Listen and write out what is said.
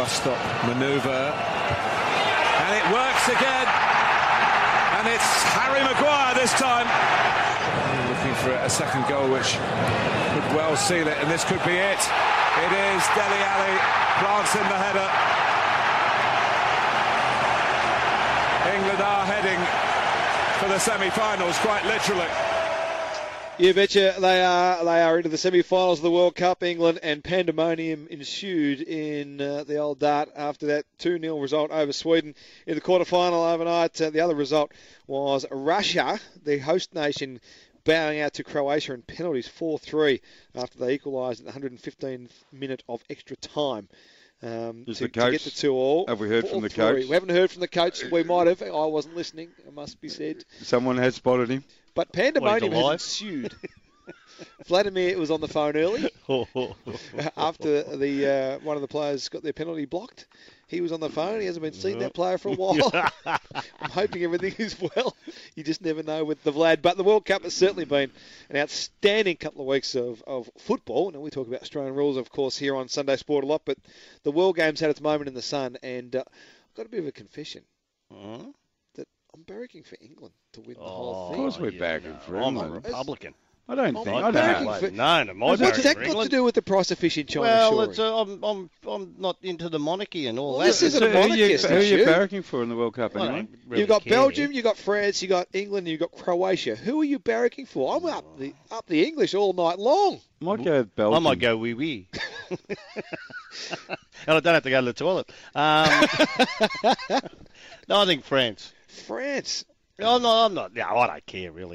bus stop manoeuvre. And it works again. And it's Harry Maguire this time. Looking for a second goal, which could well seal it, and this could be it. It is Dele Alli plants in the header. England are heading for the semi-finals, quite literally. You betcha they are. They are into the semi-finals of the World Cup. England and pandemonium ensued in uh, the old Dart after that 2-0 result over Sweden in the quarter-final overnight. Uh, the other result was Russia, the host nation, bowing out to Croatia in penalties 4-3 after they equalised at the 115th minute of extra time. Um, Is to, the to get coach- the two all. have we heard from the 4-3. coach? We haven't heard from the coach. We might have. I wasn't listening. It must be said. Someone has spotted him. But pandemonium has ensued. Vladimir was on the phone early after the uh, one of the players got their penalty blocked. He was on the phone. He hasn't been seeing that player for a while. I'm hoping everything is well. You just never know with the Vlad. But the World Cup has certainly been an outstanding couple of weeks of, of football. Now we talk about Australian rules, of course, here on Sunday Sport a lot. But the World Games had its moment in the sun, and uh, I've got a bit of a confession Hmm? that I'm barracking for England to win the Oh, whole thing. Of course we're yeah, backing no, for I'm a England. Republican. I don't Oh, think. I don't. for- No, no, my What's barrack that for got to do with the price of fish in China? Well, Shorey? it's, uh, I'm, I'm, I'm not into the monarchy and all Well, that. this isn't a who are you, monarchist who are you barracking for in the World Cup anyway? really you've got care. Belgium, you've got France, you've got England, you've got Croatia. Who are you barracking for? I'm up the up the English all night long. I might go with Belgium. I might go wee wee. and I don't have to go to the toilet. Um, no, I think France. France. No, no, I'm not. No, I don't care really.